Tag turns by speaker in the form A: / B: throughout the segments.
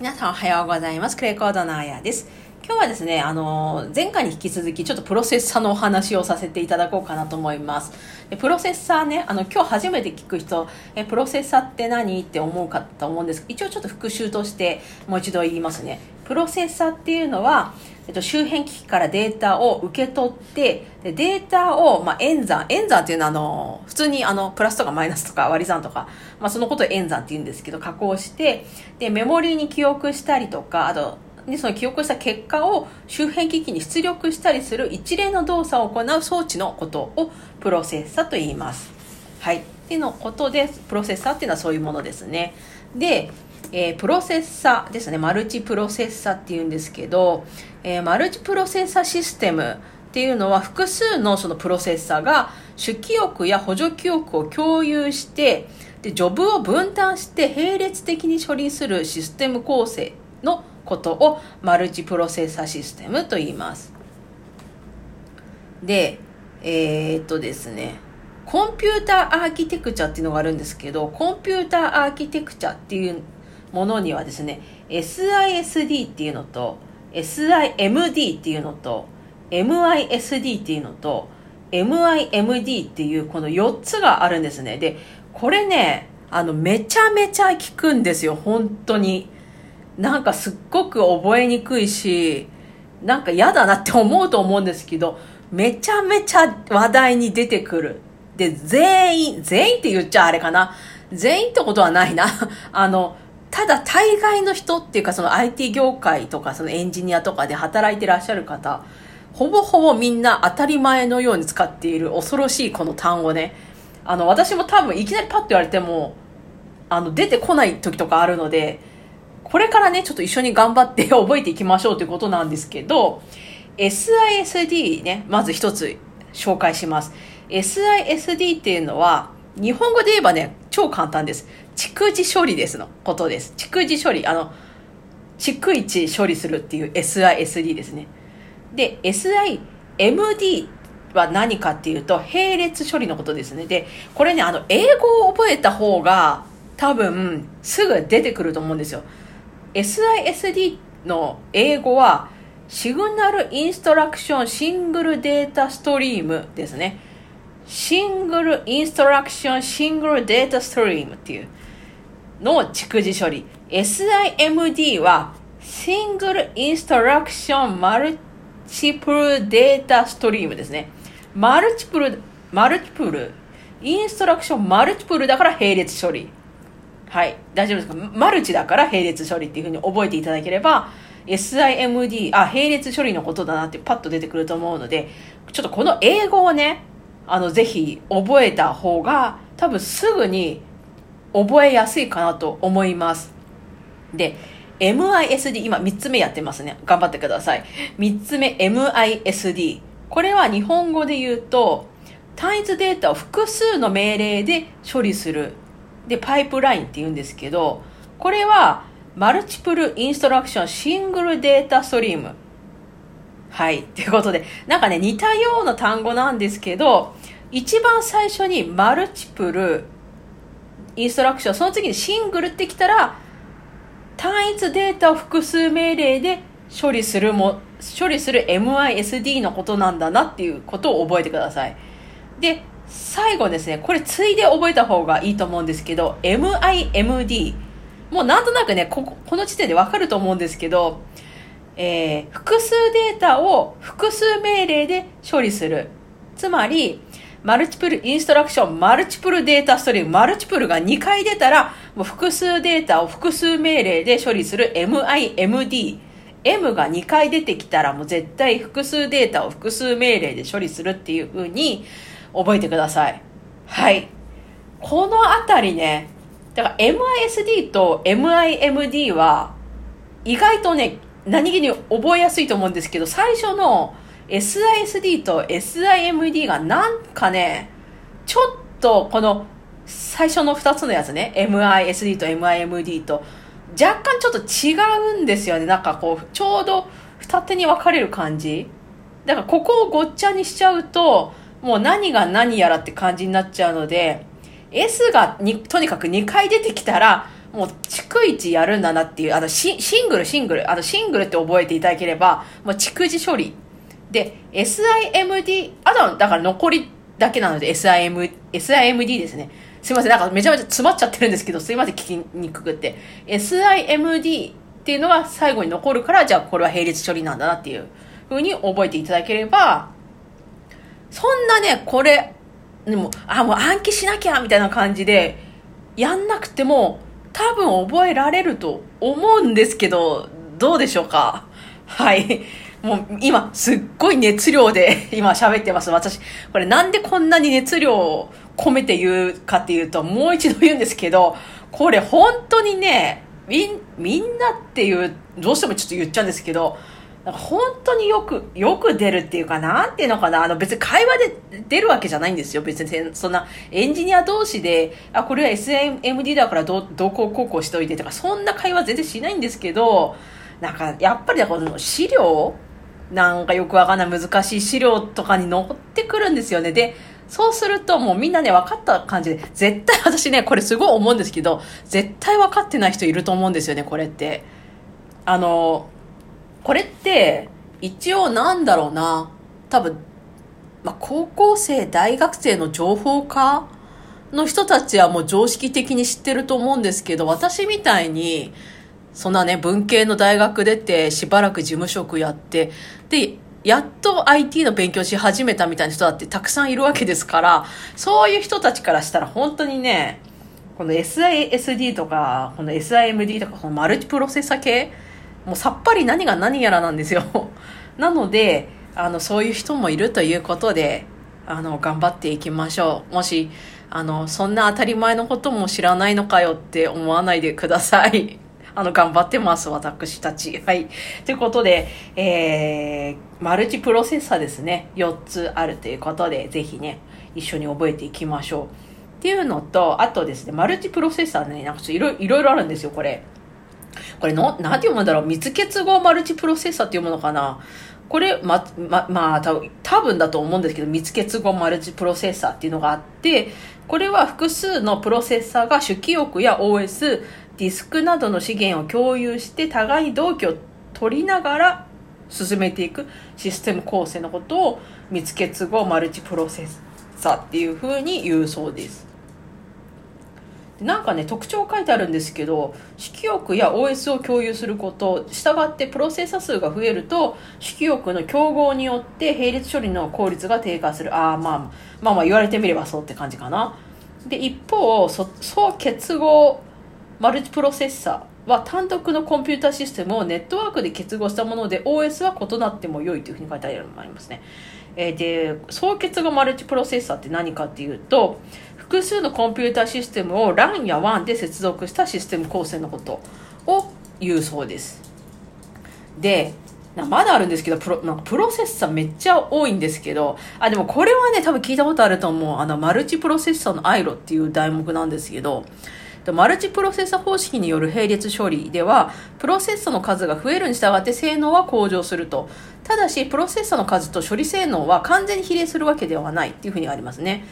A: 皆さんおはようございます。クレコードのあやです。今日はですね、あの、前回に引き続きちょっとプロセッサーのお話をさせていただこうかなと思います。でプロセッサーね、あの、今日初めて聞く人、え、プロセッサーって何？って思うかと思うんですけど一応ちょっと復習としてもう一度言いますね。プロセッサーっていうのは、えっと、周辺機器からデータを受け取ってでデータを、まあ、演算演算っていうのはあの普通にあのプラスとかマイナスとか割り算とか、まあ、そのことを演算って言うんですけど加工してでメモリーに記憶したりとかあとでその記憶した結果を周辺機器に出力したりする一連の動作を行う装置のことをプロセッサと言います。はい。っていうのことで、プロセッサーっていうのはそういうものですね。で、えー、プロセッサですね。マルチプロセッサっていうんですけど、えー、マルチプロセッサシステムっていうのは複数のそのプロセッサが主記憶や補助記憶を共有してでジョブを分担して並列的に処理するシステム構成のことをマルチプロセッサシステムと言いますでえー、っとですねコンピューターアーキテクチャっていうのがあるんですけどコンピューターアーキテクチャっていうものにはですね SISD っていうのと SIMD っていうのと MISD っていうのと MIMD っていうこの4つがあるんですね。でこれねあのめちゃめちゃ効くんですよ。本当に。なんかすっごく覚えにくいしなんか嫌だなって思うと思うんですけどめちゃめちゃ話題に出てくる。で全員全員って言っちゃあれかな。全員ってことはないな。あのただ大概の人っていうかその IT 業界とかそのエンジニアとかで働いてらっしゃる方ほぼほぼみんな当たり前のように使っている恐ろしいこの単語ね。あの私も多分いきなりパッと言われてもあの出てこない時とかあるのでこれからねちょっと一緒に頑張って 覚えていきましょうということなんですけど SISD ねまず一つ紹介します。SISD っていうのは日本語で言えばね超簡単です。蓄字処理ですのことです。蓄字処理、あの、逐一処理するっていう SISD ですね。で、SIMD は何かっていうと、並列処理のことですね。で、これね、あの、英語を覚えた方が多分すぐ出てくると思うんですよ。SISD の英語は、シグナルインストラクションシングルデータストリームですね。シングルインストラクションシングルデータストリームっていう。のを蓄字処理。SIMD は Single Instruction Multiple Data Stream ですね。マルチプル、マルチプル、インストラクションマルチプルだから並列処理。はい。大丈夫ですか？マルチだから並列処理っていうふうに覚えていただければ、SIMD、あ、並列処理のことだなってパッと出てくると思うので、ちょっとこの英語をね、あの、ぜひ覚えた方が、多分すぐに覚えやすいかなと思います。で、MISD、今3つ目やってますね。頑張ってください。3つ目、MISD。これは日本語で言うと、単一データを複数の命令で処理する。で、パイプラインって言うんですけど、これは、マルチプルインストラクションシングルデータストリーム。はい。ということで、なんかね、似たような単語なんですけど、一番最初にマルチプルインストラクションその次にシングルってきたら単一データを複数命令で処理するも処理する MISD のことなんだなっていうことを覚えてくださいで最後ですねこれついで覚えた方がいいと思うんですけど MIMD もうなんとなくねここの時点でわかると思うんですけど、えー、複数データを複数命令で処理するつまりマルチプルインストラクション、マルチプルデータストリーム、マルチプルが2回出たら、もう複数データを複数命令で処理する MIMD。M が2回出てきたらもう絶対複数データを複数命令で処理するっていう風に覚えてください。はい。このあたりね、だから MISD と MIMD は意外とね、何気に覚えやすいと思うんですけど、最初の SISD と SIMD がなんかね、ちょっとこの最初の2つのやつね、MISD と MIMD と若干ちょっと違うんですよね。なんかこう、ちょうど二手に分かれる感じ。だからここをごっちゃにしちゃうと、もう何が何やらって感じになっちゃうので、S がにとにかく2回出てきたら、もう逐一やるんだなっていう、あのシ、ングル、シングル、あの、シングルって覚えていただければ、もう逐次処理。で、SIMD、あとは、だから残りだけなので SIM、SIMD ですね。すいません、なんかめちゃめちゃ詰まっちゃってるんですけど、すいません、聞きにくくって。SIMD っていうのが最後に残るから、じゃあこれは並列処理なんだなっていう風に覚えていただければ、そんなね、これ、でも、あ、もう暗記しなきゃみたいな感じで、やんなくても、多分覚えられると思うんですけど、どうでしょうか？はい。もう今、すっごい熱量で 今喋ってます。私、これなんでこんなに熱量を込めて言うかっていうと、もう一度言うんですけど、これ本当にね、み、みんなっていう、どうしてもちょっと言っちゃうんですけど、なんか本当によく、よく出るっていうか、なんていうのかな、あの別に会話で出るわけじゃないんですよ。別にそんなエンジニア同士で、あ、これは SMD だからど、どここうこうしといてとか、そんな会話全然しないんですけど、なんかやっぱりこの資料なんかよくわかんない難しい資料とかに載ってくるんですよね。で、そうするともうみんなね分かった感じで、絶対 私ね、これすごい思うんですけど、絶対分かってない人いると思うんですよね、これって。あの、これって一応なんだろうな。多分、まあ、高校生大学生の情報科の人たちはもう常識的に知ってると思うんですけど私みたいにそんなね文系の大学出てしばらく事務職やってでやっと IT の勉強し始めたみたいな人だってたくさんいるわけですからそういう人たちからしたら本当にねこの SISD とかこの SIMD とかこのマルチプロセッサ系もうさっぱり何が何やらなんですよ。なので、あの、そういう人もいるということで、あの、頑張っていきましょう。もし、あの、そんな当たり前のことも知らないのかよって思わないでください。あの、頑張ってます、私たち。はい。ということで、えー、マルチプロセッサーですね。4つあるということで、ぜひね、一緒に覚えていきましょう。っていうのと、あとですね、マルチプロセッサーね、なんかいろいろあるんですよ、これ。これの、なんて読むんだろう？密結合マルチプロセッサーって読むのかな？これ、ま、ま、まあ、多分、多分だと思うんですけど、密結合マルチプロセッサーっていうのがあって、これは複数のプロセッサーが主記憶や OS、ディスクなどの資源を共有して互いに同期を取りながら進めていくシステム構成のことを密結合マルチプロセッサーっていうふうに言うそうです。なんかね特徴書いてあるんですけど主記憶や OS を共有することしたがってプロセッサ数が増えると主記憶の競合によって並列処理の効率が低下するあ、まあ、まあまあ言われてみればそうって感じかなで一方総結合マルチプロセッサーは単独のコンピュータシステムをネットワークで結合したもので OS は異なっても良いというふうに書いてありますね。えー、で総結合マルチプロセッサーって何かっていうと複数のコンピューターシステムを LAN や WAN で接続したシステム構成のことを言うそうです。で、まだあるんですけど、プロ、なんかプロセッサーめっちゃ多いんですけど、あ、でもこれはね、多分聞いたことあると思う。あの、マルチプロセッサーのアイロっていう題目なんですけど、マルチプロセッサ方式による並列処理では、プロセッサの数が増えるに従って性能は向上すると。ただし、プロセッサの数と処理性能は完全に比例するわけではないっていうふうにありますね。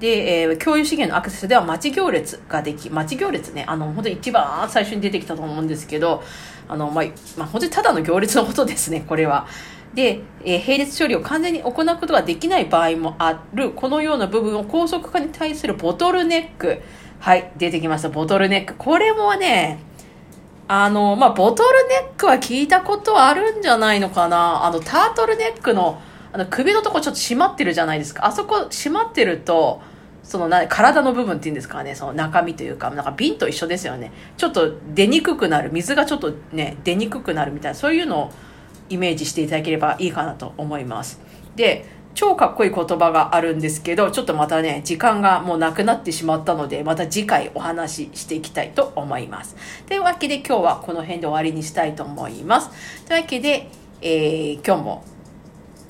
A: で、えー、共有資源のアクセスでは待ち行列ができ、待ち行列ね、あの、本当に一番最初に出てきたと思うんですけど、あの、まあ、まあ、本当にただの行列のことですね、これは。で、えー、並列処理を完全に行うことができない場合もある、このような部分を高速化に対するボトルネック。はい、出てきました、ボトルネック。これもね、あの、まあ、ボトルネックは聞いたことあるんじゃないのかな。あの、タートルネックの、あの首のとこちょっと締まってるじゃないですか。あそこ締まってると、そのな体の部分っていうんですかね、その中身というか、なんか瓶と一緒ですよね。ちょっと出にくくなる、水がちょっとね、出にくくなるみたいな、そういうのをイメージしていただければいいかなと思います。で、超かっこいい言葉があるんですけど、ちょっとまたね、時間がもうなくなってしまったので、また次回お話ししていきたいと思います。というわけで今日はこの辺で終わりにしたいと思います。というわけで、えー、今日も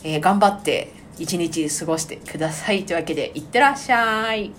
A: えー、頑張って一日過ごしてくださいというわけでいってらっしゃい。